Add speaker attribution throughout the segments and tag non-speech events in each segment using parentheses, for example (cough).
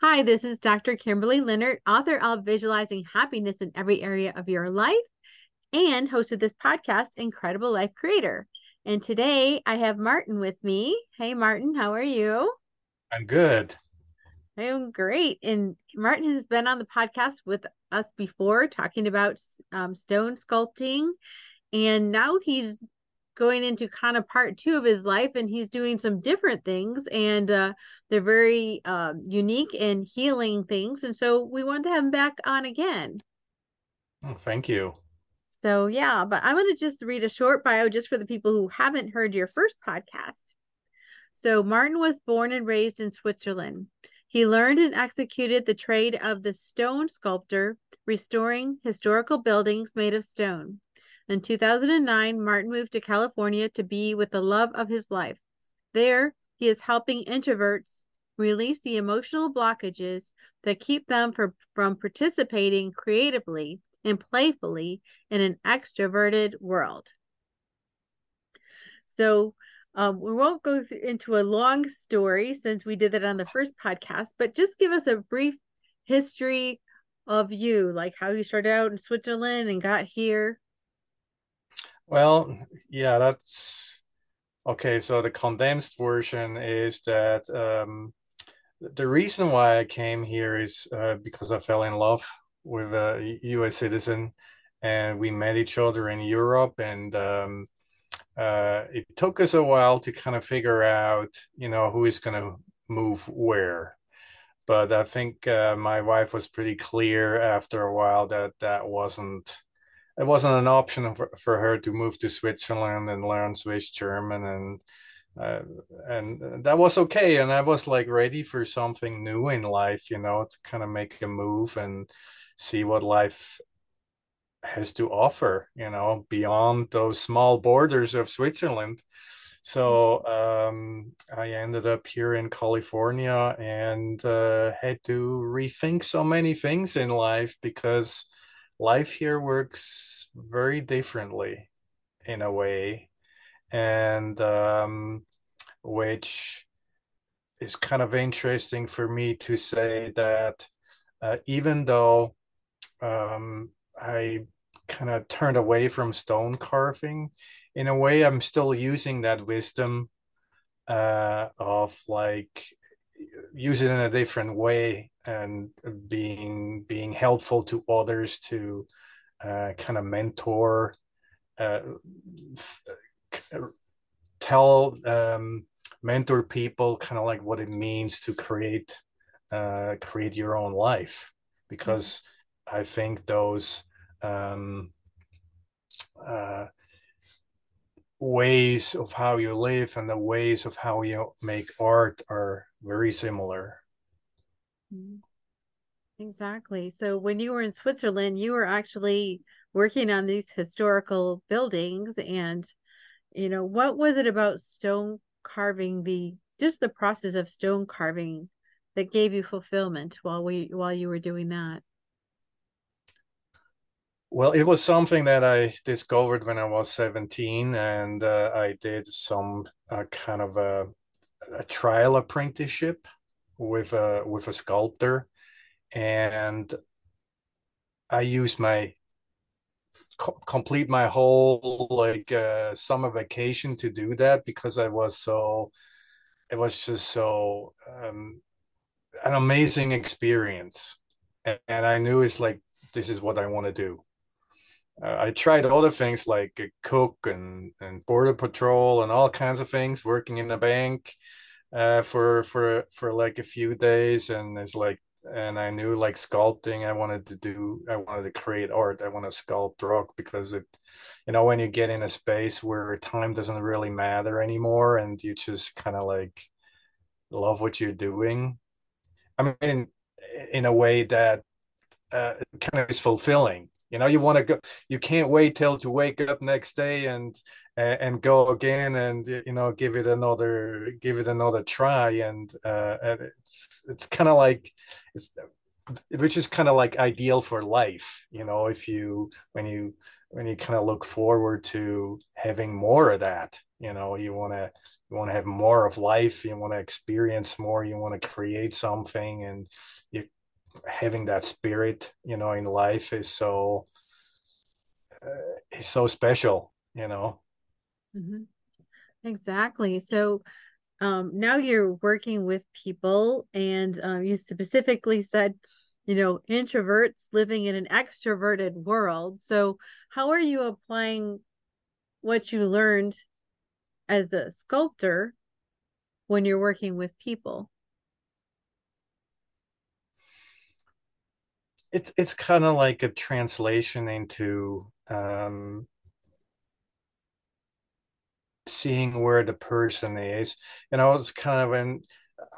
Speaker 1: Hi, this is Dr. Kimberley Linert, author of Visualizing Happiness in Every Area of Your Life and host of this podcast, Incredible Life Creator. And today I have Martin with me. Hey, Martin, how are you?
Speaker 2: I'm good.
Speaker 1: I'm great. And Martin has been on the podcast with us before talking about um, stone sculpting. And now he's going into kind of part two of his life and he's doing some different things and uh, they're very uh, unique and healing things and so we wanted to have him back on again.
Speaker 2: Oh, thank you.
Speaker 1: So yeah but i'm going to just read a short bio just for the people who haven't heard your first podcast. So martin was born and raised in switzerland. He learned and executed the trade of the stone sculptor restoring historical buildings made of stone in 2009, Martin moved to California to be with the love of his life. There, he is helping introverts release the emotional blockages that keep them for, from participating creatively and playfully in an extroverted world. So, um, we won't go into a long story since we did that on the first podcast, but just give us a brief history of you, like how you started out in Switzerland and got here.
Speaker 2: Well, yeah, that's okay. So the condensed version is that um, the reason why I came here is uh, because I fell in love with a U.S. citizen, and we met each other in Europe, and um, uh, it took us a while to kind of figure out, you know, who is going to move where. But I think uh, my wife was pretty clear after a while that that wasn't it wasn't an option for, for her to move to Switzerland and learn Swiss German and uh, and that was okay and I was like ready for something new in life you know to kind of make a move and see what life has to offer you know beyond those small borders of Switzerland. So um, I ended up here in California and uh, had to rethink so many things in life because life here works very differently in a way. And um, which is kind of interesting for me to say that uh, even though um, I kind of turned away from stone carving, in a way, I'm still using that wisdom uh, of like use it in a different way and being being helpful to others to uh, kind of mentor uh, tell um, mentor people kind of like what it means to create uh, create your own life because mm-hmm. I think those um, uh, ways of how you live and the ways of how you make art are very similar.
Speaker 1: Exactly. So when you were in Switzerland, you were actually working on these historical buildings and you know, what was it about stone carving the just the process of stone carving that gave you fulfillment while we while you were doing that?
Speaker 2: Well, it was something that I discovered when I was 17 and uh, I did some uh, kind of a a trial apprenticeship with a with a sculptor, and I used my co- complete my whole like uh, summer vacation to do that because I was so it was just so um, an amazing experience, and, and I knew it's like this is what I want to do. Uh, I tried other things like cook and, and border patrol and all kinds of things, working in the bank uh, for for for like a few days, and it's like, and I knew like sculpting. I wanted to do. I wanted to create art. I want to sculpt rock because it, you know, when you get in a space where time doesn't really matter anymore, and you just kind of like love what you're doing. I mean, in a way that uh, kind of is fulfilling you know, you want to go. You can't wait till to wake up next day and and go again and you know give it another give it another try. And uh, and it's it's kind of like it's which is kind of like ideal for life you know if you when you when you kind of look forward to having more of that you know you want to you want to have more of life you want to experience more you want to create something and you having that spirit you know in life is so uh, is so special you know?
Speaker 1: Mm-hmm. exactly. So um, now you're working with people and um, you specifically said you know introverts living in an extroverted world. So how are you applying what you learned as a sculptor when you're working with people
Speaker 2: it's it's kind of like a translation into um, seeing where the person is. You know, it's kind of an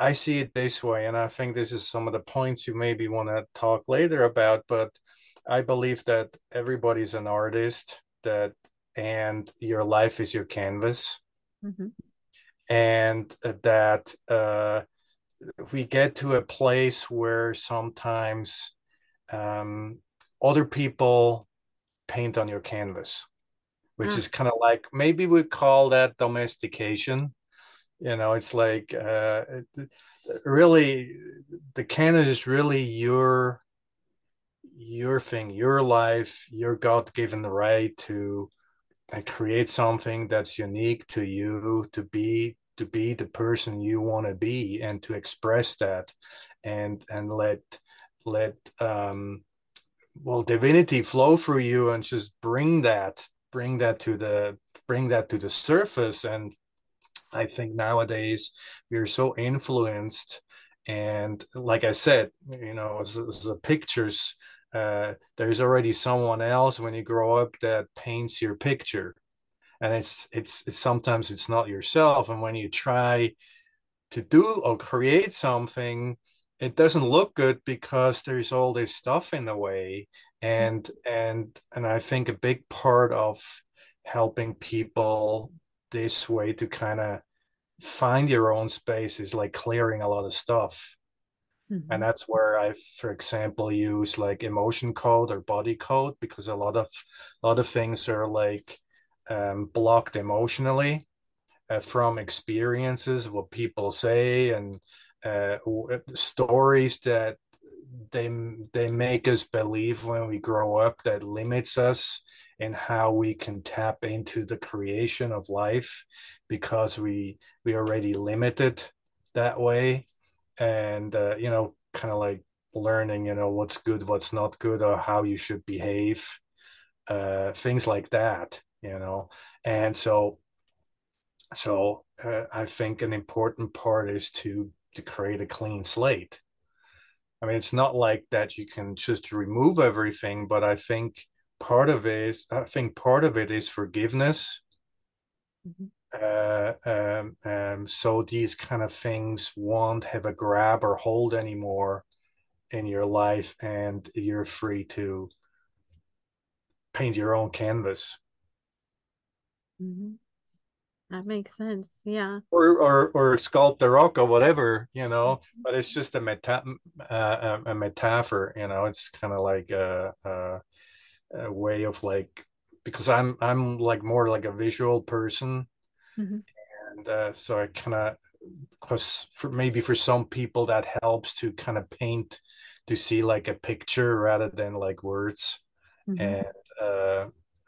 Speaker 2: I see it this way, and I think this is some of the points you maybe want to talk later about. But I believe that everybody's an artist, that and your life is your canvas, mm-hmm. and that uh, we get to a place where sometimes um, other people paint on your canvas which mm. is kind of like maybe we call that domestication you know it's like uh, really the canvas is really your your thing your life your god-given right to uh, create something that's unique to you to be to be the person you want to be and to express that and and let let um well divinity flow through you and just bring that bring that to the bring that to the surface. And i think nowadays we're so influenced and like i said you know as, the pictures uh, there's already someone else when you grow up that paints your picture. And it's, it's it's sometimes it's not yourself. And when you try to do or create something it doesn't look good because there's all this stuff in the way and and and i think a big part of helping people this way to kind of find your own space is like clearing a lot of stuff mm-hmm. and that's where i for example use like emotion code or body code because a lot of a lot of things are like um, blocked emotionally uh, from experiences what people say and uh, stories that they they make us believe when we grow up that limits us in how we can tap into the creation of life because we we already limited that way. And uh, you know kind of like learning you know what's good what's not good or how you should behave uh, things like that you know? And so so uh, i think an important part is to to create a clean slate I mean, it's not like that you can just remove everything, but I think part of it is, I think part of it is forgiveness. Mm-hmm. Uh, um, um, so these kind of things won't have a grab or hold anymore in your life, and you're free to paint your own canvas.
Speaker 1: Mm-hmm. That makes sense. Yeah.
Speaker 2: Or or or sculpt the rock or whatever, you know. Mm-hmm. But it's just a meta uh, a metaphor, you know. It's kind of like a, a, a way of like because I'm I'm like more like a visual person, mm-hmm. and uh, so I kind of because for maybe for some people that helps to kind of paint to see like a picture rather than like words, mm-hmm. and uh,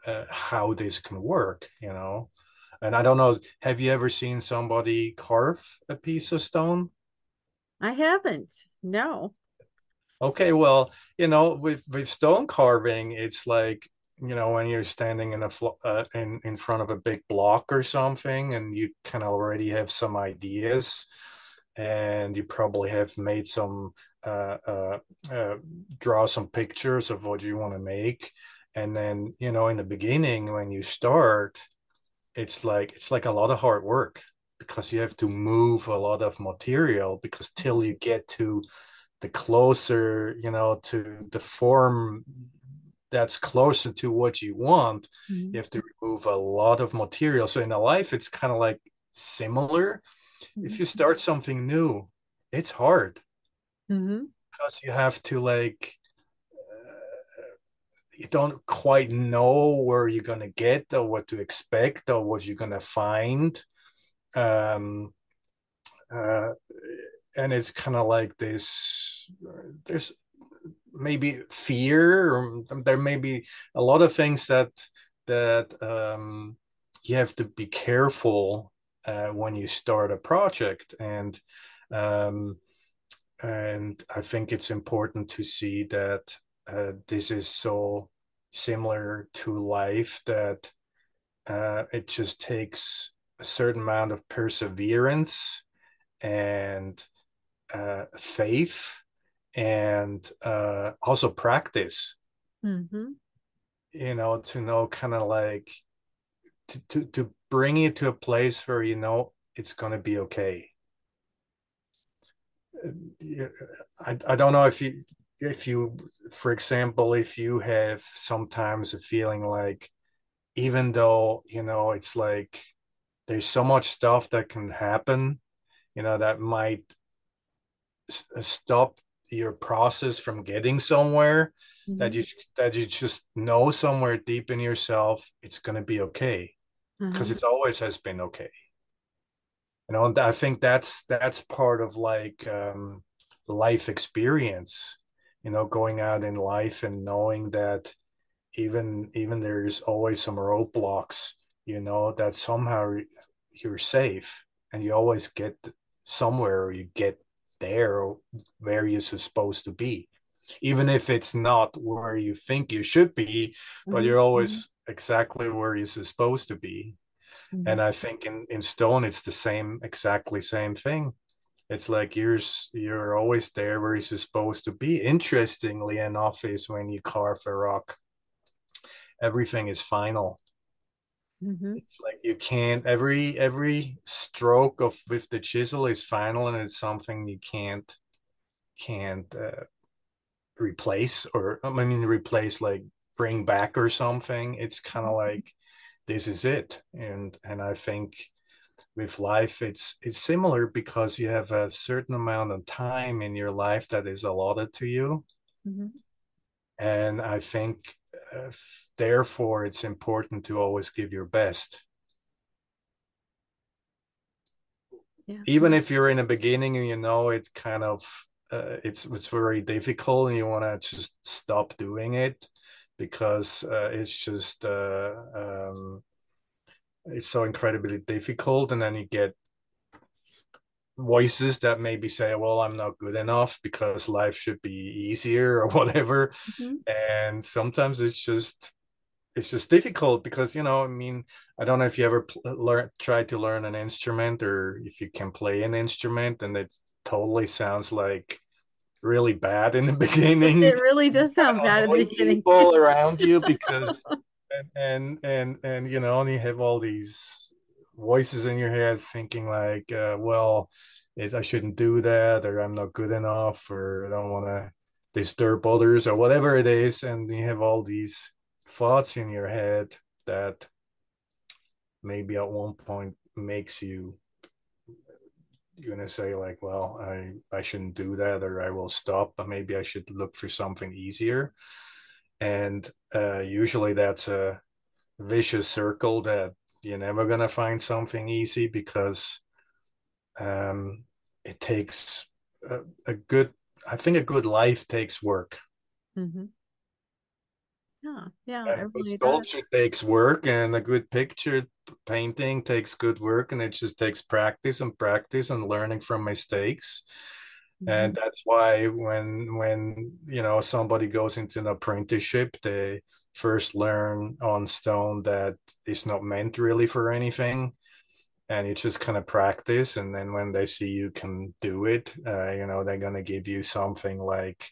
Speaker 2: uh, how this can work, you know. And I don't know, have you ever seen somebody carve a piece of stone?
Speaker 1: I haven't. No.
Speaker 2: Okay, well, you know, with with stone carving, it's like you know when you're standing in a uh, in in front of a big block or something, and you kind of already have some ideas, and you probably have made some uh, uh, uh, draw some pictures of what you want to make, and then you know in the beginning when you start, it's like it's like a lot of hard work because you have to move a lot of material because till you get to the closer you know to the form that's closer to what you want mm-hmm. you have to remove a lot of material so in a life it's kind of like similar mm-hmm. if you start something new it's hard mm-hmm. because you have to like you don't quite know where you're gonna get or what to expect or what you're gonna find. Um uh and it's kind of like this there's maybe fear or there may be a lot of things that that um you have to be careful uh, when you start a project. And um, and I think it's important to see that uh, this is so similar to life that uh, it just takes a certain amount of perseverance and uh, faith and uh, also practice
Speaker 1: Mm-hmm.
Speaker 2: you know to know kind of like to, to to bring you to a place where you know it's going to be okay I, I don't know if you if you for example if you have sometimes a feeling like even though you know it's like there's so much stuff that can happen you know that might s- stop your process from getting somewhere that
Speaker 1: Mm-hmm.
Speaker 2: you that you just know somewhere deep in yourself it's going to be okay because
Speaker 1: Uh-huh.
Speaker 2: it always has been okay you know and i think that's that's part of like um life experience you know going out in life and knowing that even even there's always some roadblocks you know that somehow you're safe and you always get somewhere or you get there where you're supposed to be even if it's not where you think you should be but
Speaker 1: Mm-hmm.
Speaker 2: you're always exactly where you're supposed to be
Speaker 1: Mm-hmm.
Speaker 2: and i think in in stone it's the same exactly same thing it's like you're you're always there where you're supposed to be. Interestingly enough is when you carve a rock everything is final.
Speaker 1: Mm-hmm.
Speaker 2: it's like you can't every every stroke of with the chisel is final and it's something you can't can't uh, replace or i mean replace like bring back or something. It's kind of like this is it. And and i think with life it's it's similar because you have a certain amount of time in your life that is allotted to you
Speaker 1: Mm-hmm.
Speaker 2: and i think uh, therefore it's important to always give your best
Speaker 1: Yeah.
Speaker 2: even if you're in the beginning and you know it's kind of uh, it's it's very difficult and you want to just stop doing it because uh, it's just uh, um, it's so incredibly difficult and then you get voices that maybe say well i'm not good enough because life should be easier (laughs) or whatever
Speaker 1: Mm-hmm.
Speaker 2: and sometimes it's just it's just difficult because you know i mean i don't know if you ever pl- learn try to learn an instrument or if you can play an instrument and it totally sounds like really bad in the (laughs) beginning
Speaker 1: It really does sound bad at the beginning.
Speaker 2: people around you because and and and you know and you have all these voices in your head thinking like uh, well is i shouldn't do that or i'm not good enough or i don't want to disturb others or whatever it is. And you have all these thoughts in your head that maybe at one point makes you you're gonna say like well i i shouldn't do that or i will stop but maybe i should look for something easier. And uh, usually that's a vicious circle that you're never gonna find something easy because um, it takes a, a good i think a good life takes work
Speaker 1: Mm-hmm. Yeah, yeah,
Speaker 2: and
Speaker 1: it really does.
Speaker 2: sculpture takes work and a good picture painting takes good work and it just takes practice and practice and learning from mistakes and
Speaker 1: Mhm.
Speaker 2: that's why when when you know somebody goes into an apprenticeship they first learn on stone that it's not meant really for anything and it's just kind of practice and then when they see you can do it uh, you know they're going to give you something like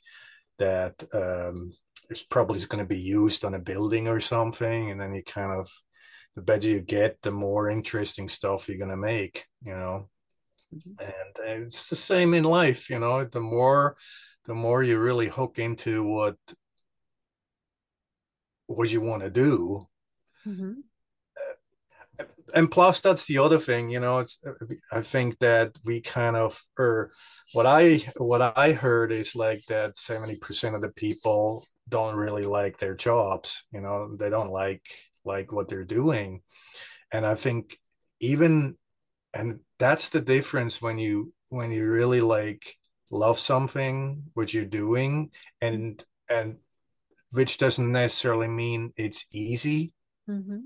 Speaker 2: that um, it's probably going to be used on a building or something and then you kind of the better you get the more interesting stuff you're going to make you know
Speaker 1: Mhm.
Speaker 2: and it's the same in life you know the more the more you really hook into what what you want to do
Speaker 1: Mhm.
Speaker 2: and plus that's the other thing you know it's i think that we kind of or what i what i heard is like that 70% of the people don't really like their jobs you know they don't like like what they're doing and i think even and that's the difference when you when you really like love something what you're doing and and which doesn't necessarily mean it's easy. Mm-hmm.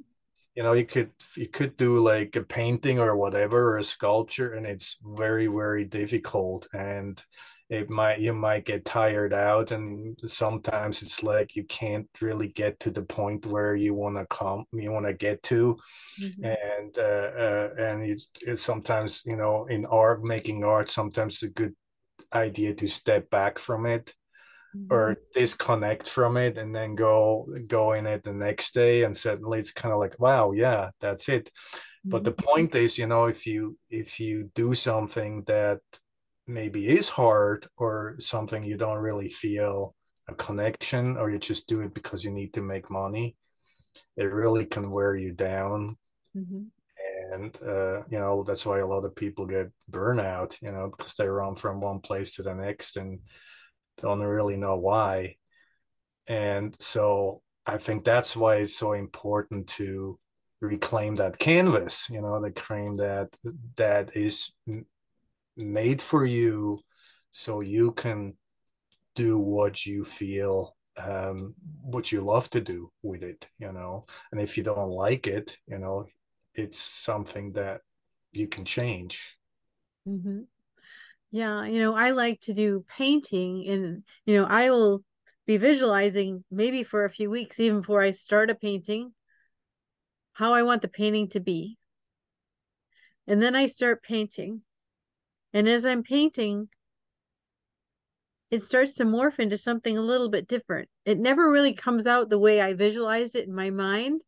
Speaker 2: You know you could you could do like a painting or whatever or a sculpture and it's very very difficult and it might you might get tired out and sometimes it's like you can't really get to the point where you want to come you want to get to mm-hmm. and uh, uh, and it's, it's sometimes you know in art making art sometimes it's a good idea to step back from it mm-hmm. or disconnect from it and then go go in it the next day and suddenly it's kind of like wow yeah that's it mm-hmm. but the mm-hmm. point is you know if you if you do something that maybe is hard or something you don't really feel a connection or you just do it because you need to make money it really can wear you down mm-hmm. and uh, you know that's why a lot of people get burnout you know because they run from one place to the next and don't really know why. And so I think that's why it's so important to reclaim that canvas, you know, the cream that that is made for you so you can do what you feel um, what you love to do with it, you know. And if you don't like it, you know, it's something that you can change.
Speaker 1: Mm-hmm. Yeah, you know, I like to do painting and you know, I will be visualizing maybe for a few weeks even before I start a painting how I want the painting to be. And then I start painting. And as I'm painting, it starts to morph into something a little bit different. It never really comes out the way I visualized it in my mind,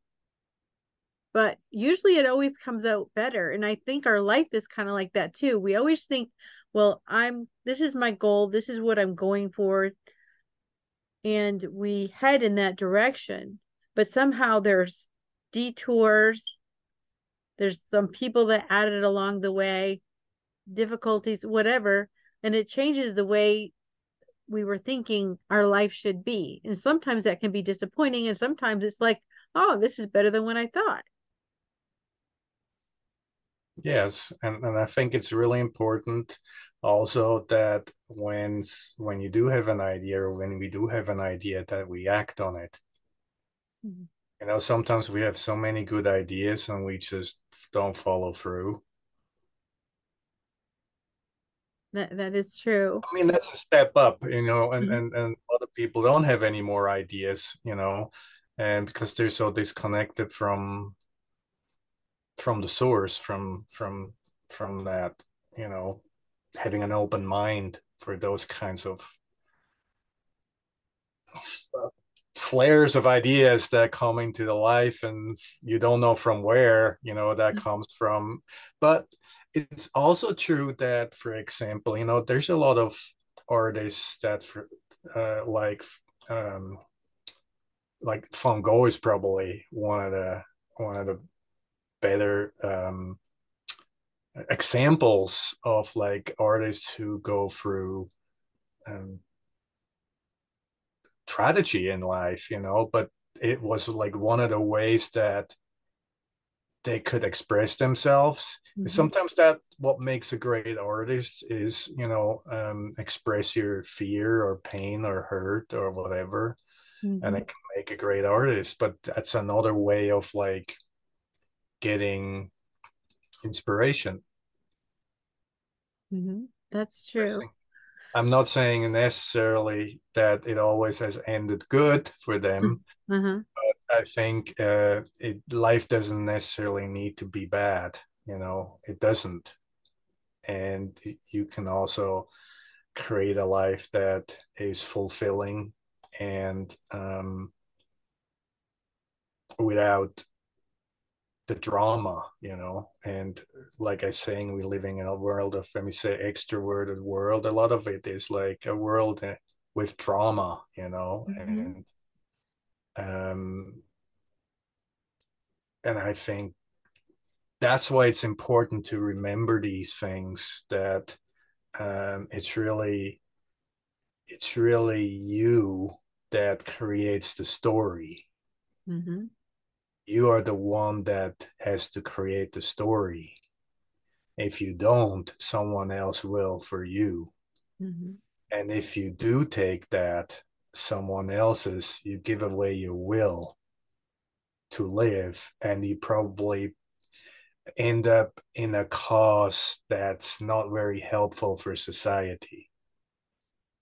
Speaker 1: but usually it always comes out better. And I think our life is kind of like that too. We always think, well, I'm this is my goal, this is what I'm going for. And we head in that direction. But somehow there's detours, there's some people that added along the way, difficulties, whatever, and it changes the way we were thinking our life should be. And sometimes that can be disappointing, and sometimes it's like, oh, this is better than what I thought.
Speaker 2: Yes, and, and I think it's really important also that when when you do have an idea or when we do have an idea that we act on it. Mm-hmm. You know, sometimes we have so many good ideas and we just don't follow through.
Speaker 1: That that is true.
Speaker 2: I mean, that's a step up, you know, and mm-hmm. and and other people don't have any more ideas, you know, and because they're so disconnected from from the source from from from that you know having an open mind for those kinds of flares of ideas that come into the life and you don't know from where you know that mm-hmm. comes from but it's also true that for example you know there's a lot of artists that for uh, like um like Van Gogh is probably one of the one of the better um, examples of like artists who go through um, tragedy in life, you know, but it was like one of the ways that they could express themselves. Mm-hmm. Sometimes that what makes a great artist is, you know, um, express your fear or pain or hurt or whatever. Mm-hmm. And it can make a great artist, but that's another way of like getting inspiration.
Speaker 1: Mm-hmm. That's true.
Speaker 2: I'm not saying necessarily that it always has ended good for them, mm-hmm. I think uh, it life doesn't necessarily need to be bad. You know, it doesn't, and you can also create a life that is fulfilling and um, without the drama, you know, and like I saying, we're living in a world of let me say extroverted world. A lot of it is like a world eh, with drama, you know, mm-hmm. and um, and I think that's why it's important to remember these things that um, it's really it's really you that creates the story
Speaker 1: Mm-hmm.
Speaker 2: you are the one that has to create the story if you don't someone else will for you
Speaker 1: Mm-hmm.
Speaker 2: and if you do take that someone else's you give away your will to live and you probably end up in a cause that's not very helpful for society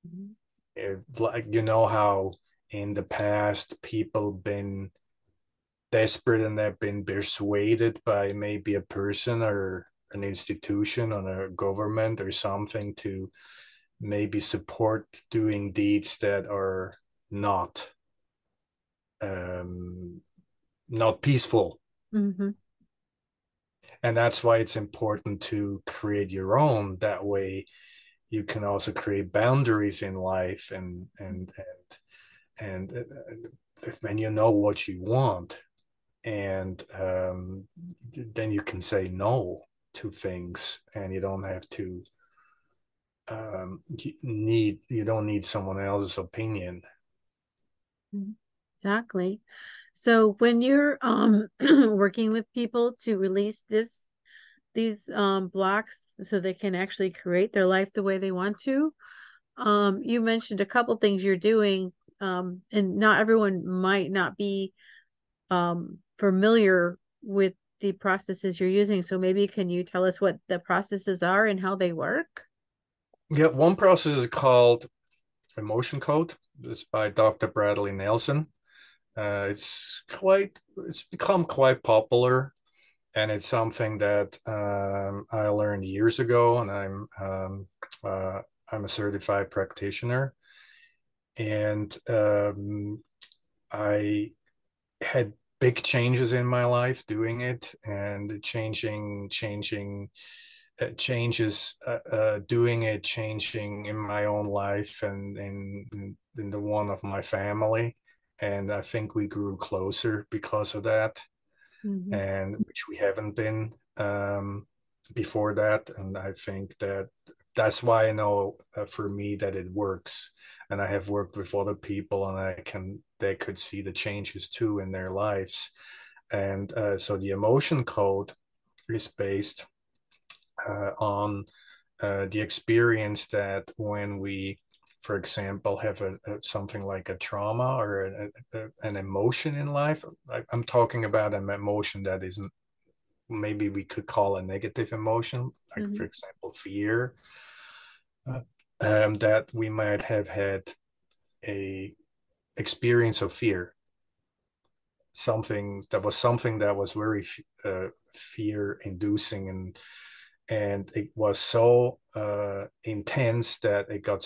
Speaker 1: Mm-hmm.
Speaker 2: It, like you know how in the past people been desperate and they've been persuaded by maybe a person or an institution or a government or something to maybe support doing deeds that are not um, not peaceful.
Speaker 1: Mm-hmm.
Speaker 2: and that's why it's important to create your own. That way you can also create boundaries in life and and and and, and when you know what you want. And um, then you can say no to things and you don't have to um, need you don't need someone else's opinion
Speaker 1: Exactly. So when you're um (clears throat) working with people to release this these um blocks so they can actually create their life the way they want to, um you mentioned a couple things you're doing um and not everyone might not be um familiar with the processes you're using. So maybe can you tell us what the processes are and how they work?
Speaker 2: Yeah one process is called emotion code. It's by dr bradley nelson. Uh, it's quite it's become quite popular and it's something that um, I learned years ago, and I'm um, uh, I'm a certified practitioner, and um, I had big changes in my life doing it, and changing changing changes uh, uh, doing it, changing in my own life and in in the one of my family, and I think we grew closer because of that
Speaker 1: Mm-hmm.
Speaker 2: and which we haven't been um, before that. And I think that that's why I know uh, for me that it works. And I have worked with other people, and I can they could see the changes too in their lives. And uh, so the emotion code is based uh, on uh, the experience that when we for example, have a, a, something like a trauma or a, a, an emotion in life. I, I'm talking about an emotion that isn't maybe we could call a negative emotion, like
Speaker 1: Mhm.
Speaker 2: for example, fear. Uh, um, that we might have had a experience of fear something that was something that was very uh, fear inducing and and it was so uh, intense that it got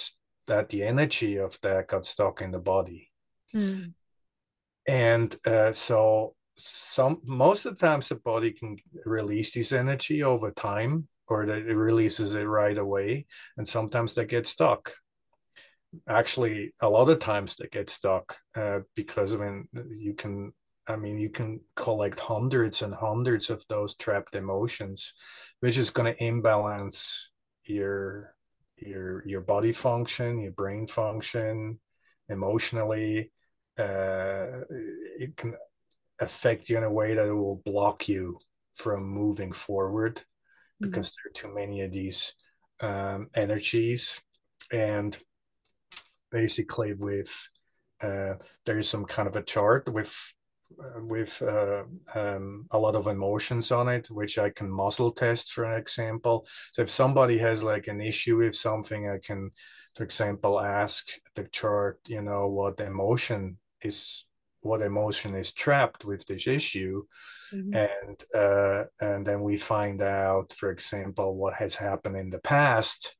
Speaker 2: that the energy of that got stuck in the body
Speaker 1: Mm.
Speaker 2: and uh, so some most of the times the body can release this energy over time or that it releases it right away and sometimes they get stuck actually a lot of times they get stuck uh, because when you can I mean you can collect hundreds and hundreds of those trapped emotions which is going to imbalance your your your body function your brain function emotionally uh, it can affect you in a way that it will block you from moving forward
Speaker 1: Mm-hmm.
Speaker 2: because there are too many of these um, energies and basically with uh, there's some kind of a chart with with uh, um, a lot of emotions on it which i can muscle test for an example so if somebody has like an issue with something i can for example ask the chart you know what emotion is what emotion is trapped with this issue
Speaker 1: Mhm.
Speaker 2: and uh, and then we find out for example what has happened in the past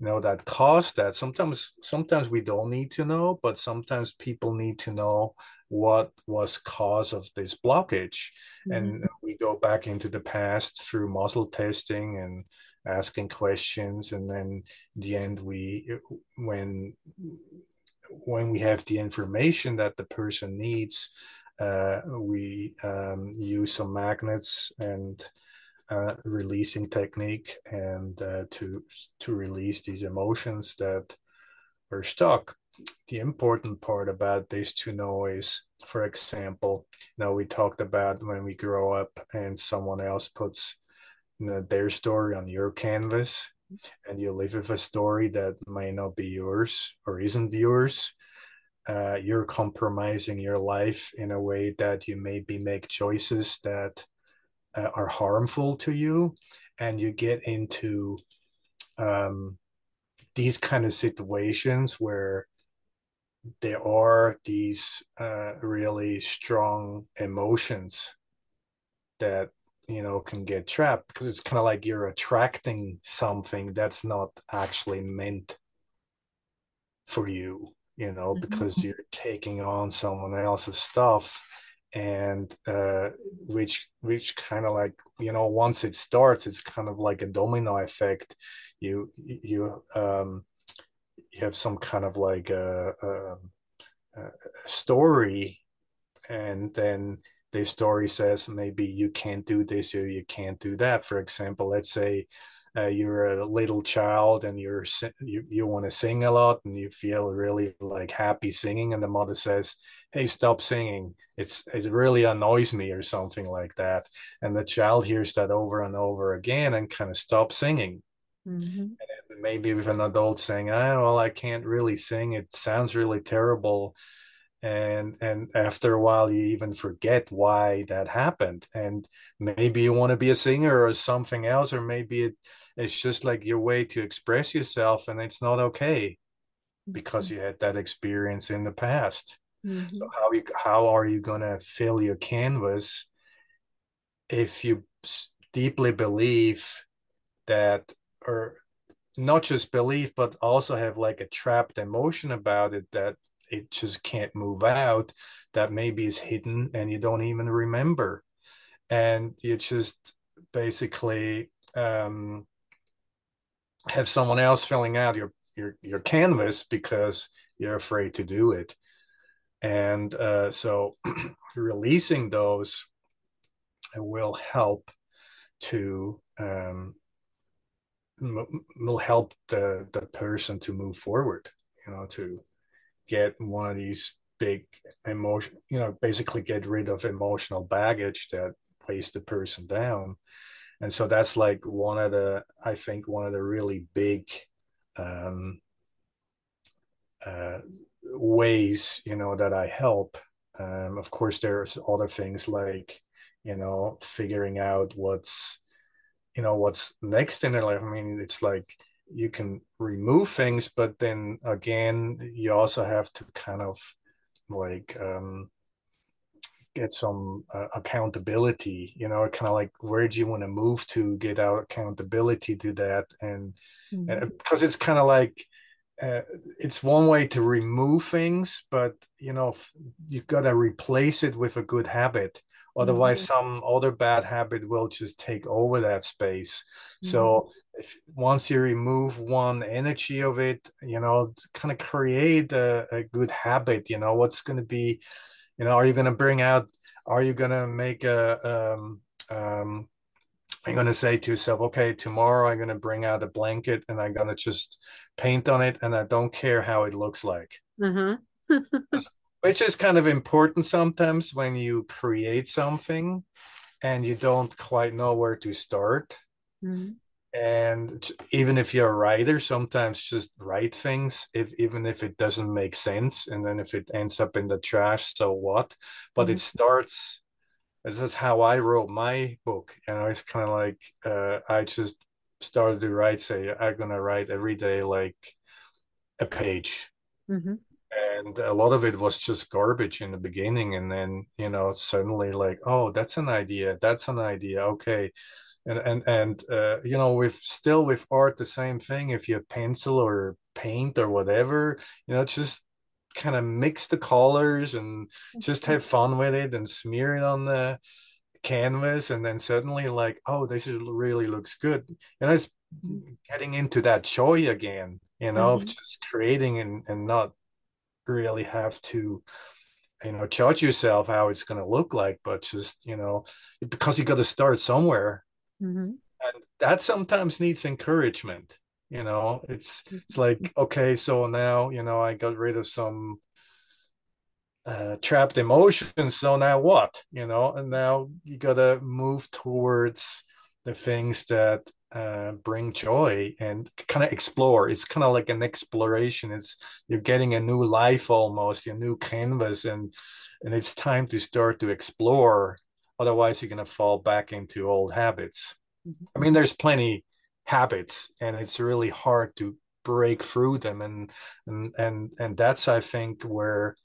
Speaker 2: you know that cause that sometimes sometimes we don't need to know but sometimes people need to know what was cause of this blockage
Speaker 1: Mhm.
Speaker 2: and we go back into the past through muscle testing and asking questions and then in the end we when when we have the information that the person needs uh, we um, use some magnets and uh, releasing technique and uh, to to release these emotions that are stuck. The important part about these two noise, for example, you know, we talked about when we grow up and someone else puts you know, their story on your canvas and you live with a story that may not be yours or isn't yours uh, you're compromising your life in a way that you maybe make choices that uh, are harmful to you and you get into um, these kind of situations where there are these uh, really strong emotions that you know can get trapped because it's kind of like you're attracting something that's not actually meant for you you know mm-hmm. because you're taking on someone else's stuff and uh, which which kind of like you know once it starts it's kind of like a domino effect you you um you have some kind of like a, a, a story and then the story says maybe you can't do this or you can't do that. For example, let's say uh, you're a little child and you're you, you want to sing a lot and you feel really like happy singing and the mother says hey stop singing. It's it really annoys me or something like that. And the child hears that over and over again and kind of stops singing. Mm-hmm. maybe with an adult saying oh well i can't really sing. It sounds really terrible and and after a while you even forget why that happened and maybe you want to be a singer or something else or maybe it, it's just like your way to express yourself and it's not okay because mm-hmm. you had that experience in the past mm-hmm. so how you how are you going to fill your canvas if you deeply believe that or not just believe but also have like a trapped emotion about it that it just can't move out that maybe is hidden and you don't even remember. And you just basically um, have someone else filling out your your your canvas because you're afraid to do it. And uh, so (clears throat) releasing those will help to um, will help the the person to move forward you know to get one of these big emotion, you know, basically get rid of emotional baggage that weighs the person down. And so that's like one of the, I think, one of the really big um, uh, ways, you know, that I help. Um, of course, there's other things like, you know, figuring out what's, you know, what's next in their life. I mean, it's like, you can remove things but then again you also have to kind of like um, get some uh, accountability you know kind of like where do you want to move to get out accountability to that and, mm-hmm. because it's kind of like uh, it's one way to remove things but you know you've got to replace it with a good habit Otherwise, mm-hmm. some other bad habit will just take over that space. Mm-hmm. So, if once you remove one energy of it, you know, kind of create a, a good habit. You know, what's going to be, you know, are you going to bring out? Are you going to make a um, um, I'm going to say to yourself, okay, tomorrow I'm going to bring out a blanket and I'm going to just paint on it and I don't care how it looks like. Mm-hmm. (laughs) which is kind of important sometimes when you create something and you don't quite know where to start. Mm-hmm. And even if you're a writer, sometimes just write things, if even if it doesn't make sense, and then if it ends up in the trash, so what? But mm-hmm. it starts. This is how I wrote my book. You know, it's kind of like uh, I just started to write. Say, I'm gonna write every day like a page. Mm-hmm and a lot of it was just garbage in the beginning and then you know suddenly like oh that's an idea that's an idea okay. And and and uh, you know with still with art the same thing if you have pencil or paint or whatever you know just kind of mix the colors and just have fun with it and smear it on the canvas and then suddenly like oh this is, really looks good. And it's getting into that joy again you know mm-hmm. of just creating and, and not really have to you know judge yourself how it's going to look like but just you know because you got to start somewhere. Mm-hmm. and that sometimes needs encouragement you know? It's it's like okay so now you know i got rid of some uh, trapped emotions so now what you know? And now you gotta move towards the things that uh, bring joy and kind of explore. It's kind of like an exploration. It's you're getting a new life almost a new canvas and and it's time to start to explore. Otherwise you're to fall back into old habits. Mm-hmm. i mean there's plenty habits and it's really hard to break through them and and and, and that's i think where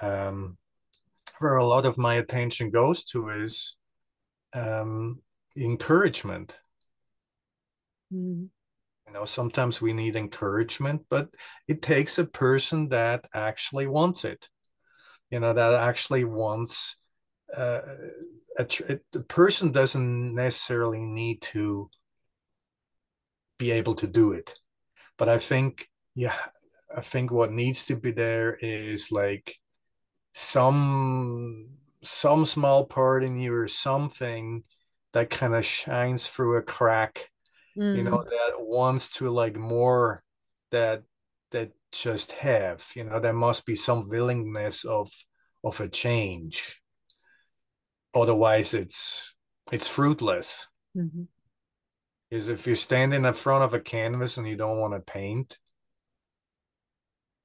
Speaker 2: um where a lot of my attention goes to is um encouragement mm. you know sometimes we need encouragement but it takes a person that actually wants it you know that actually wants uh, a, a, person doesn't necessarily need to be able to do it. But I think, yeah, I think what needs to be there is like some some small part in you or something that kind of shines through a crack, mm. you know, mm. that wants to like more that that just have, you know, there must be some willingness of of a change. Otherwise it's it's fruitless. Mm-hmm is if you're standing in front of a canvas and you don't want to paint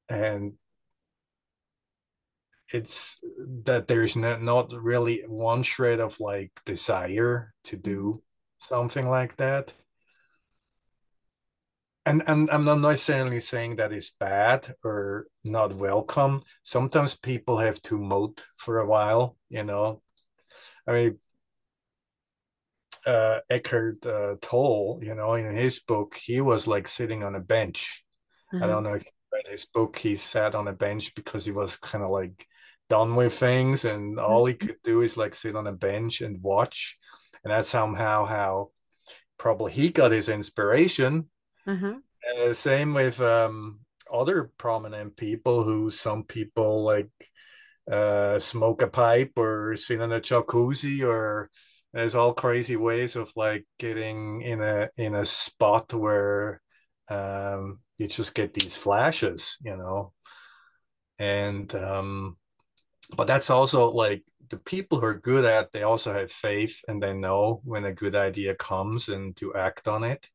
Speaker 2: and it's that there's not, not really one shred of like desire to do something like that and and i'm not necessarily saying that it's bad or not welcome sometimes people have to moat for a while you know i mean uh, Eckhart uh, Tolle, you know, in his book, he was like sitting on a bench. Mm-hmm. I don't know if you read his book. He sat on a bench because he was kind of like done with things, and mm-hmm. all he could do is like sit on a bench and watch. And that's somehow how probably he got his inspiration. Mm-hmm. Uh, same with um, other prominent people who some people like uh, smoke a pipe or sit in a jacuzzi or there's all crazy ways of like getting in a in a spot where um, you just get these flashes, you know, and um, but that's also like the people who are good at they also have faith and they know when a good idea comes and to act on it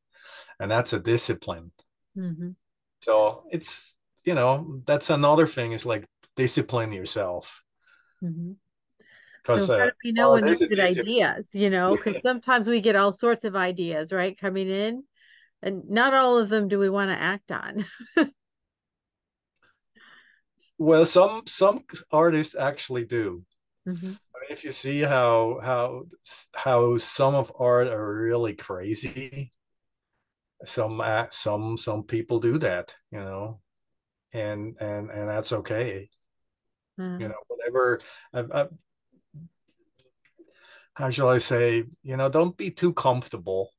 Speaker 2: and that's a discipline mm-hmm. so it's you know that's another thing is like discipline yourself mm-hmm.
Speaker 1: Because so how uh, do we know when there's good ideas? You know, because sometimes we get all sorts of ideas, right, coming in, and not all of them do we want to act on. (laughs)
Speaker 2: well, some some artists actually do. Mm-hmm. I mean, if you see how how how some of art are really crazy, some some some people do that, you know, and and and that's okay. Mm-hmm. You know, whatever. I've, I've, how shall I say, you know, don't be too comfortable.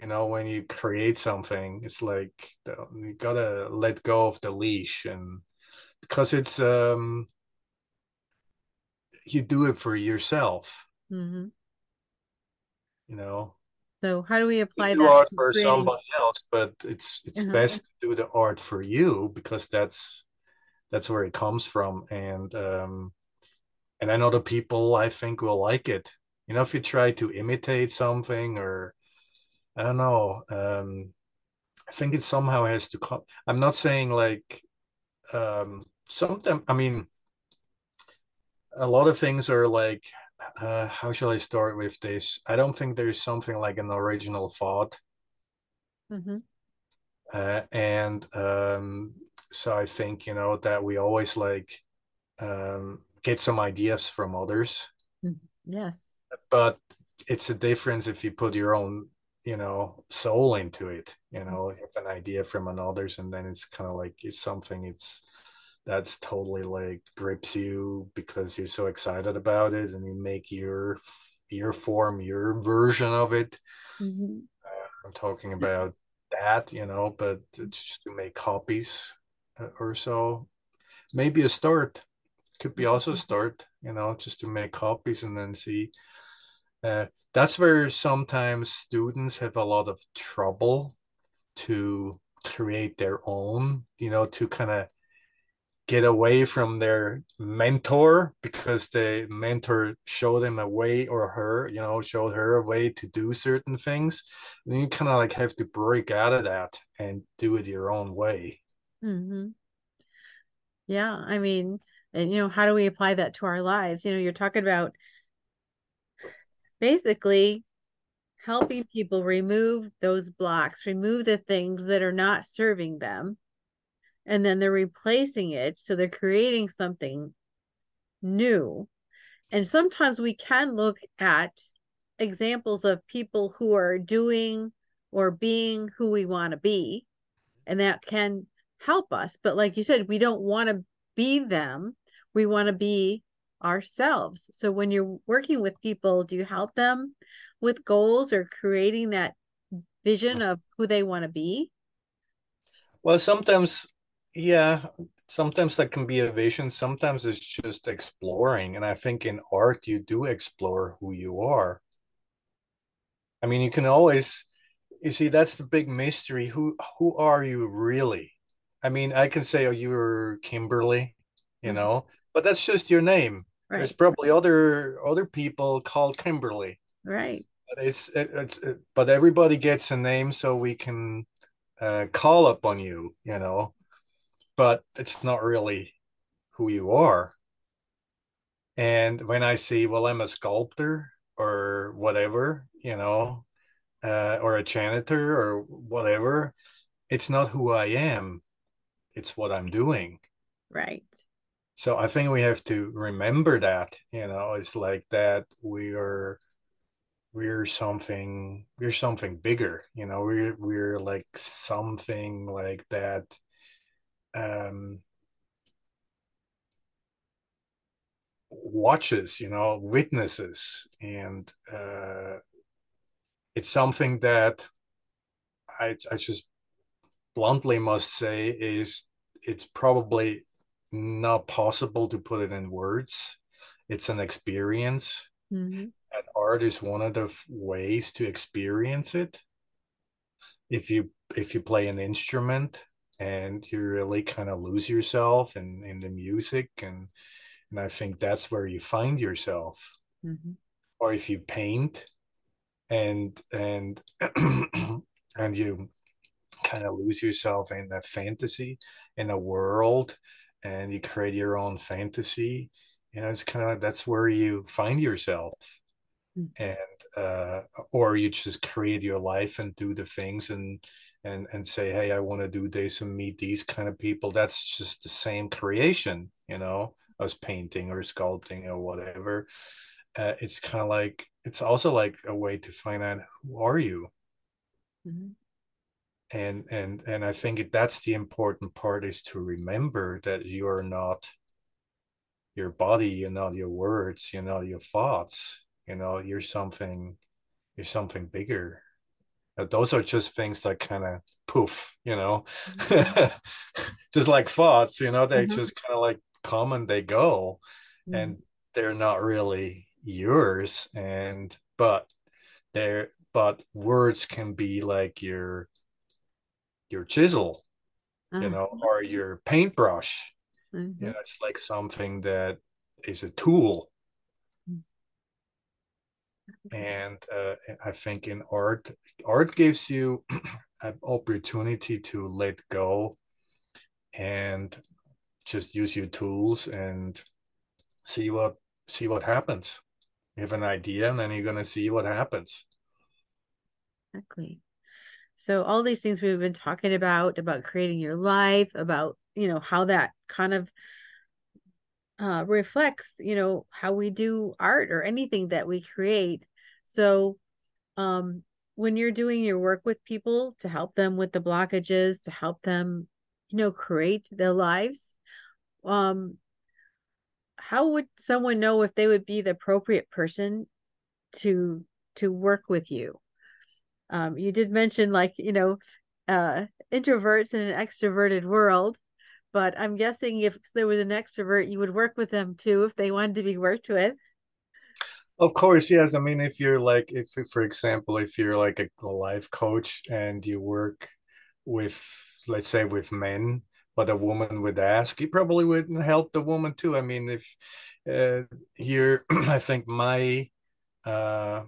Speaker 2: You know, when you create something, it's like you gotta let go of the leash, and because it's um, you do it for yourself. Mm-hmm. You know.
Speaker 1: So how do we apply that?
Speaker 2: art for creating... somebody else, but it's it's uh-huh. best to do the art for you because that's that's where it comes from, and um, and I know the people I think will like it you know if you try to imitate something or i don't know um i think it somehow has to come i'm not saying like um sometimes i mean a lot of things are like uh how shall i start with this? I don't think there's something like an original thought. Mm-hmm. uh, and um so i think you know that we always like um get some ideas from others.
Speaker 1: Mm-hmm. yes.
Speaker 2: But it's a difference if you put your own you know soul into it you know if an idea from another's and then it's kind of like it's something it's that's totally like grips you because you're so excited about it and you make your your form your version of it. Mm-hmm. uh, i'm talking about that you know but just to make copies uh, or so. Maybe a start. Could be also a mm-hmm. start you know just to make copies and then see. Uh, that's where sometimes students have a lot of trouble to create their own, you know, to kind of get away from their mentor because the mentor showed them a way or her, you know, showed her a way to do certain things. And you kind of like have to break out of that and do it your own way.
Speaker 1: Mm-hmm. Yeah, I mean, and you know, how do we apply that to our lives? You know, you're talking about basically helping people remove those blocks, remove the things that are not serving them, and then they're replacing it. So they're creating something new. And sometimes we can look at examples of people who are doing or being who we want to be, and that can help us. But like you said, we don't want to be them, we want to be ourselves. So when you're working with people, do you help them with goals or creating that vision of who they want to be?
Speaker 2: Well, sometimes, yeah, sometimes that can be a vision. Sometimes it's just exploring. And I think in art, you do explore who you are. I mean, you can always, you see, that's the big mystery. Who who are you really? I mean, I can say, oh, you're Kimberley, you mm-hmm. know, but that's just your name. Right. There's probably other other people called Kimberley.
Speaker 1: Right.
Speaker 2: But it's it, it's it, but everybody gets a name so we can uh, call upon you, you know. But it's not really who you are. And when I see, well, I'm a sculptor or whatever, you know, uh, or a janitor or whatever, it's not who I am. It's what I'm doing.
Speaker 1: Right.
Speaker 2: So I think we have to remember that, you know, it's like that we are we're something we're something bigger, you know, we're we're like something like that um watches, you know, witnesses and uh it's something that I I just bluntly must say is it's probably not possible to put it in words. It's an experience. Mm-hmm. And art is one of the ways to experience it. If you if you play an instrument and you really kind of lose yourself in, in the music and and I think that's where you find yourself. Mm-hmm. Or if you paint and and (clears throat) and you kind of lose yourself in a fantasy in a world and you create your own fantasy you know it's kind of like that's where you find yourself. And uh or you just create your life and do the things and and and say hey i want to do this and meet these kind of people. That's just the same creation you know as painting or sculpting or whatever. Uh, it's kind of like it's also like a way to find out who are you? Mm-hmm. And and and i think that's the important part is to remember that you are not your body you're not your words you're not your thoughts you know you're something you're something bigger those are just things that kind of poof you know mm-hmm. (laughs) just like thoughts you know they mm-hmm. just kind of like come and they go mm-hmm. and they're not really yours and but they're but words can be like your your chisel, you know, or your paintbrush. Mm-hmm. You know, it's like something that is a tool. And uh, I think in art, art gives you (clears throat) an opportunity to let go and just use your tools and see what see what happens. You have an idea, and then you're gonna see what happens.
Speaker 1: Exactly. So all these things we've been talking about, about creating your life, about, you know, how that kind of uh, reflects, you know, how we do art or anything that we create. So um, when you're doing your work with people to help them with the blockages, to help them, you know, create their lives, um, how would someone know if they would be the appropriate person to to work with you? Um, you did mention like, you know, uh, introverts in an extroverted world, but I'm guessing if there was an extrovert, you would work with them too if they wanted to be worked with.
Speaker 2: Of course, yes. I mean, if you're like, if for example, if you're like a, a life coach and you work with, let's say, with men, but a woman would ask, you probably wouldn't help the woman too. I mean, if uh, here, (clears throat) I think my uh,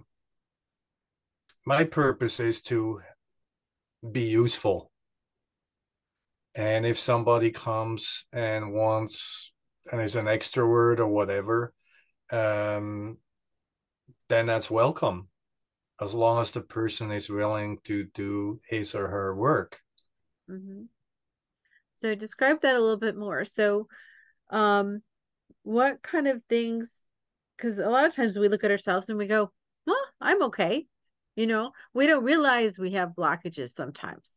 Speaker 2: my purpose is to be useful. And if somebody comes and wants and is an extrovert or whatever, um, then that's welcome as long as the person is willing to do his or her work.
Speaker 1: Mm-hmm. So describe that a little bit more. So, um, what kind of things? Because a lot of times we look at ourselves and we go, "Well, I'm okay." You know, we don't realize we have blockages sometimes.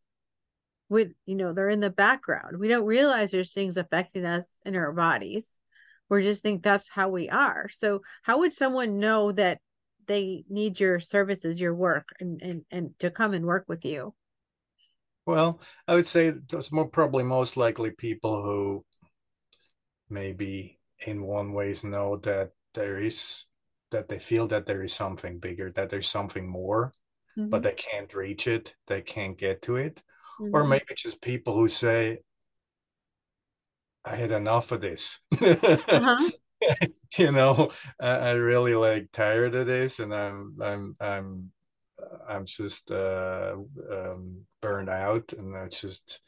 Speaker 1: We, you know, they're in the background. We don't realize there's things affecting us in our bodies. We just think that's how we are. So, how would someone know that they need your services, your work, and and and to come and work with you?
Speaker 2: Well, I would say those more probably most likely people who maybe in one ways know that there is that they feel that there is something bigger, that there's something more, mm-hmm. but they can't reach it, they can't get to it. Mm-hmm. Or maybe just people who say, I had enough of this. Uh-huh. (laughs) (laughs) you know, I, I, really like tired of this and I'm I'm I'm I'm just uh, um, burned out, and I just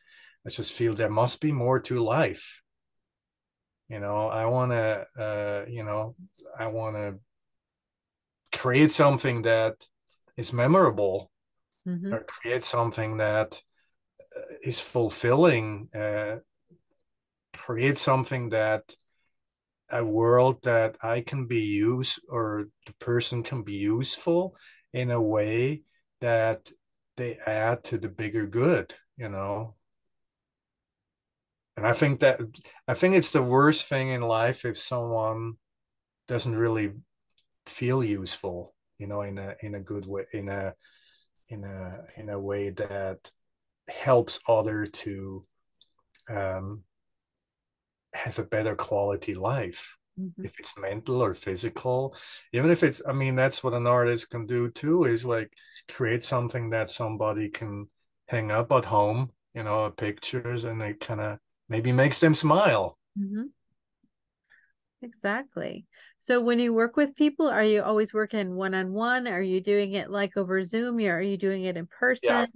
Speaker 2: I just feel there must be more to life. You know, I want to, uh, you know, I want to create something that is memorable, mm-hmm. or create something that uh, fulfilling. Uh, create something that a world that I can be used or the person can be useful in a way that they add to the bigger good, you know. And I think that I think it's the worst thing in life if someone doesn't really feel useful, you know, in a in a good way, in a in a in a way that helps other to um, have a better quality life mm-hmm. if it's mental or physical. Even if it's i mean that's what an artist can do too is like create something that somebody can hang up at home you know pictures and it kind of maybe makes them smile.
Speaker 1: Mm-hmm. exactly. So when you work with people are you always working one-on-one? Are you doing it like over zoom? Or are you doing it in person? Yeah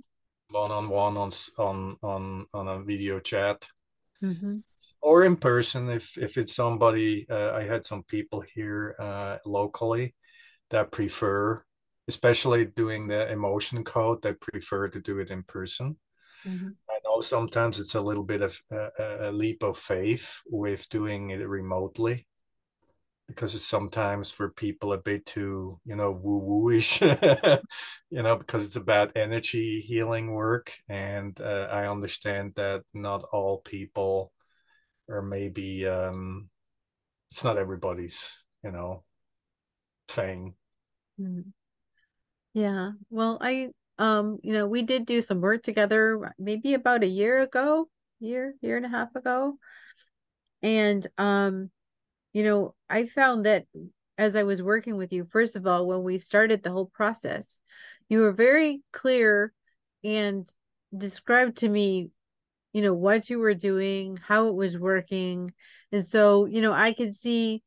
Speaker 2: one-on-one on on on on a video chat mm-hmm. or in person if if it's somebody. Uh, I had some people here uh, locally that prefer, especially doing the emotion code, they prefer to do it in person. Mm-hmm. I know sometimes it's a little bit of a, a leap of faith with doing it remotely because it's sometimes for people a bit too, you know, woo woo-ish, (laughs) you know, because it's about energy healing work. And uh, I understand that not all people or maybe um, it's not everybody's, you know, thing.
Speaker 1: Mm-hmm. Yeah. Well, I, um, you know, we did do some work together maybe about a year ago, year, year and a half ago. And, um, you know, I found that as I was working with you, first of all, when we started the whole process, you were very clear and described to me, you know, what you were doing, how it was working. And so, you know, I could see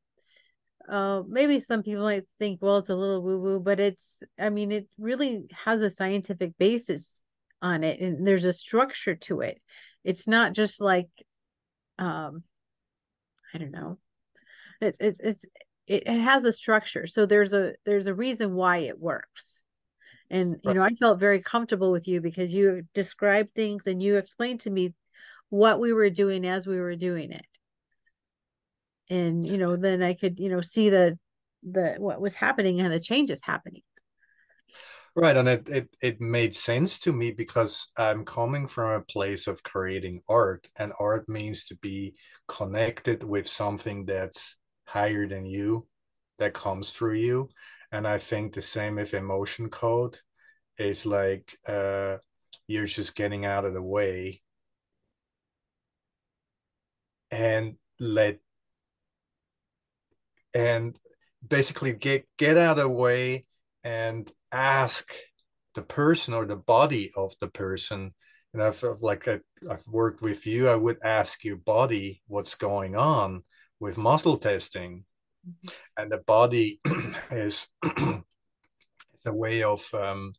Speaker 1: uh maybe some people might think, well, it's a little woo-woo, but it's I mean, it really has a scientific basis on it and there's a structure to it. It's not just like um I don't know, it's it's it's it, it has a structure. So there's a there's a reason why it works. And you know i felt very comfortable with you because you described things and you explained to me what we were doing as we were doing it. And you know then i could you know see the the what was happening and the changes happening.
Speaker 2: Right. And it, it it made sense to me because i'm coming from a place of creating art and art means to be connected with something that's higher than you that comes through you. And i think the same with emotion code is like uh you're just getting out of the way and let and basically get get out of the way and ask the person or the body of the person. And I've, like I, I've worked with you I would ask your body what's going on with muscle testing mm-hmm. and the body (clears throat) is (clears throat) the way of um,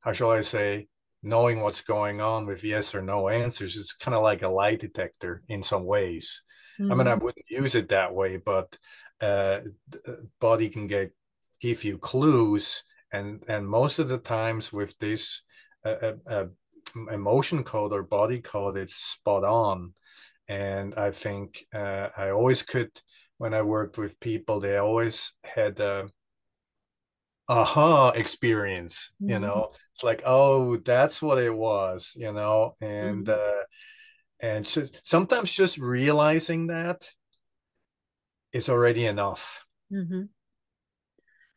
Speaker 2: how shall I say knowing what's going on with yes or no answers. It's kind of like a lie detector in some ways. Mm-hmm. I mean, I mm-hmm. wouldn't use it that way, but uh, body can get give you clues, and and most of the times with this uh, uh, emotion code or body code, it's spot on. And I think uh, I always could when I worked with people, they always had a aha experience mm-hmm. you know it's like oh that's what it was you know and mm-hmm. uh and just, sometimes just realizing that is already enough
Speaker 1: mm-hmm.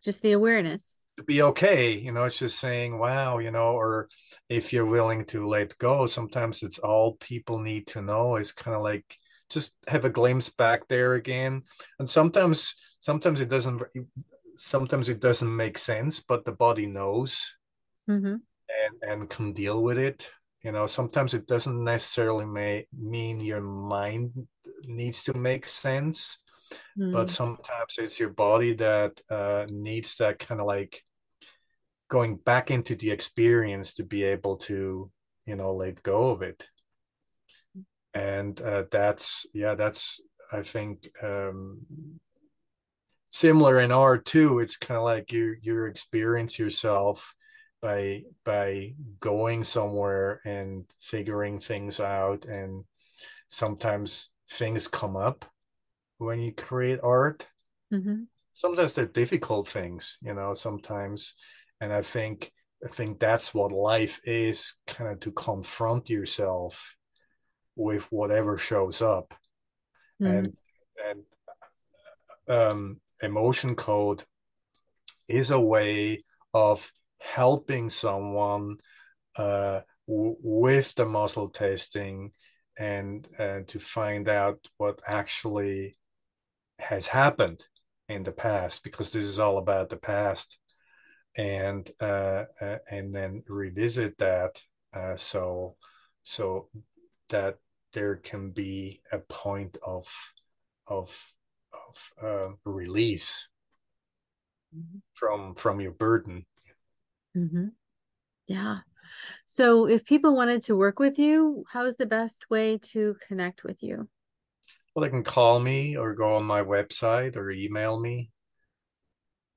Speaker 1: just the awareness
Speaker 2: be okay you know it's just saying wow you know or if you're willing to let go sometimes it's all people need to know is kind of like just have a glimpse back there again and sometimes sometimes it doesn't sometimes it doesn't make sense, but the body knows mm-hmm. and and can deal with it. You know, sometimes it doesn't necessarily may, mean your mind needs to make sense, mm. but sometimes it's your body that uh, needs that kind of like going back into the experience to be able to, you know, let go of it. And uh, that's yeah, that's I think um, similar in art too it's kind of like you you experience yourself by by going somewhere and figuring things out and sometimes things come up when you create art mm-hmm. sometimes they're difficult things you know sometimes and i think i think that's what life is kind of to confront yourself with whatever shows up mm-hmm. and and um emotion code is a way of helping someone uh, w- with the muscle testing and uh, to find out what actually has happened in the past because this is all about the past and uh, uh and then revisit that uh, so so that there can be a point of of of uh, release mm-hmm. from from your burden.
Speaker 1: Mm-hmm. Yeah. So, if people wanted to work with you, how is the best way to connect with you?
Speaker 2: Well, they can call me or go on my website or email me.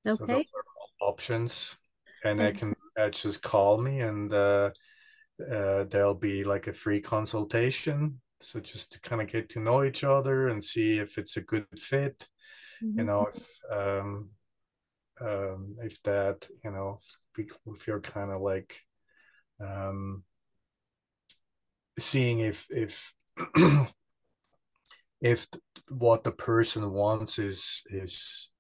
Speaker 2: Okay. So those are options, and they can uh, just call me, and uh, uh, there'll be like a free consultation so just to kind of get to know each other and see if it's a good fit mm-hmm. you know if um um if that you know if you're kind of like um seeing if if (clears throat) if what the person wants is is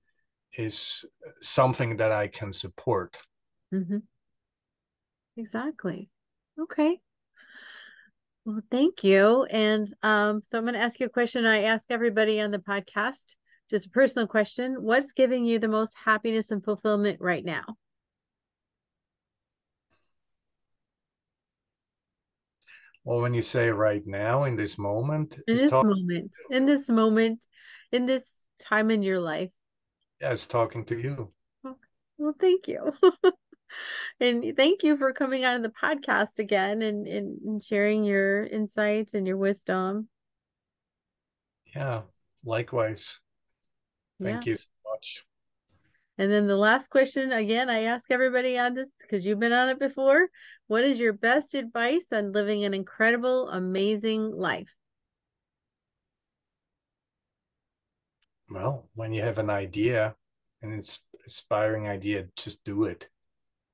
Speaker 2: is something that I can support. Mm-hmm.
Speaker 1: Exactly. Okay. Well, thank you. And um, so I'm going to ask you a question I ask everybody on the podcast, just a personal question. What's giving you the most happiness and fulfillment right now?
Speaker 2: Well, when you say right now, in this moment,
Speaker 1: in this talk- moment, in this moment, in this time in your life.
Speaker 2: Yes, talking to you.
Speaker 1: Well, thank you. (laughs) and thank you for coming on the podcast again and, and sharing your insights and your wisdom.
Speaker 2: Yeah, likewise. Thank yeah. you so much.
Speaker 1: And then the last question again, I ask everybody on this because you've been on it before. What is your best advice on living an incredible, amazing life?
Speaker 2: Well, when you have an idea, an inspiring idea, just do it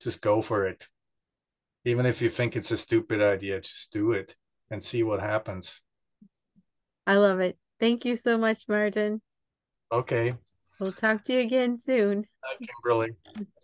Speaker 2: just go for it. Even if you think it's a stupid idea, just do it and see what happens.
Speaker 1: I love it. Thank you so much, Martin.
Speaker 2: Okay.
Speaker 1: We'll talk to you again soon.
Speaker 2: Kimberley. (laughs)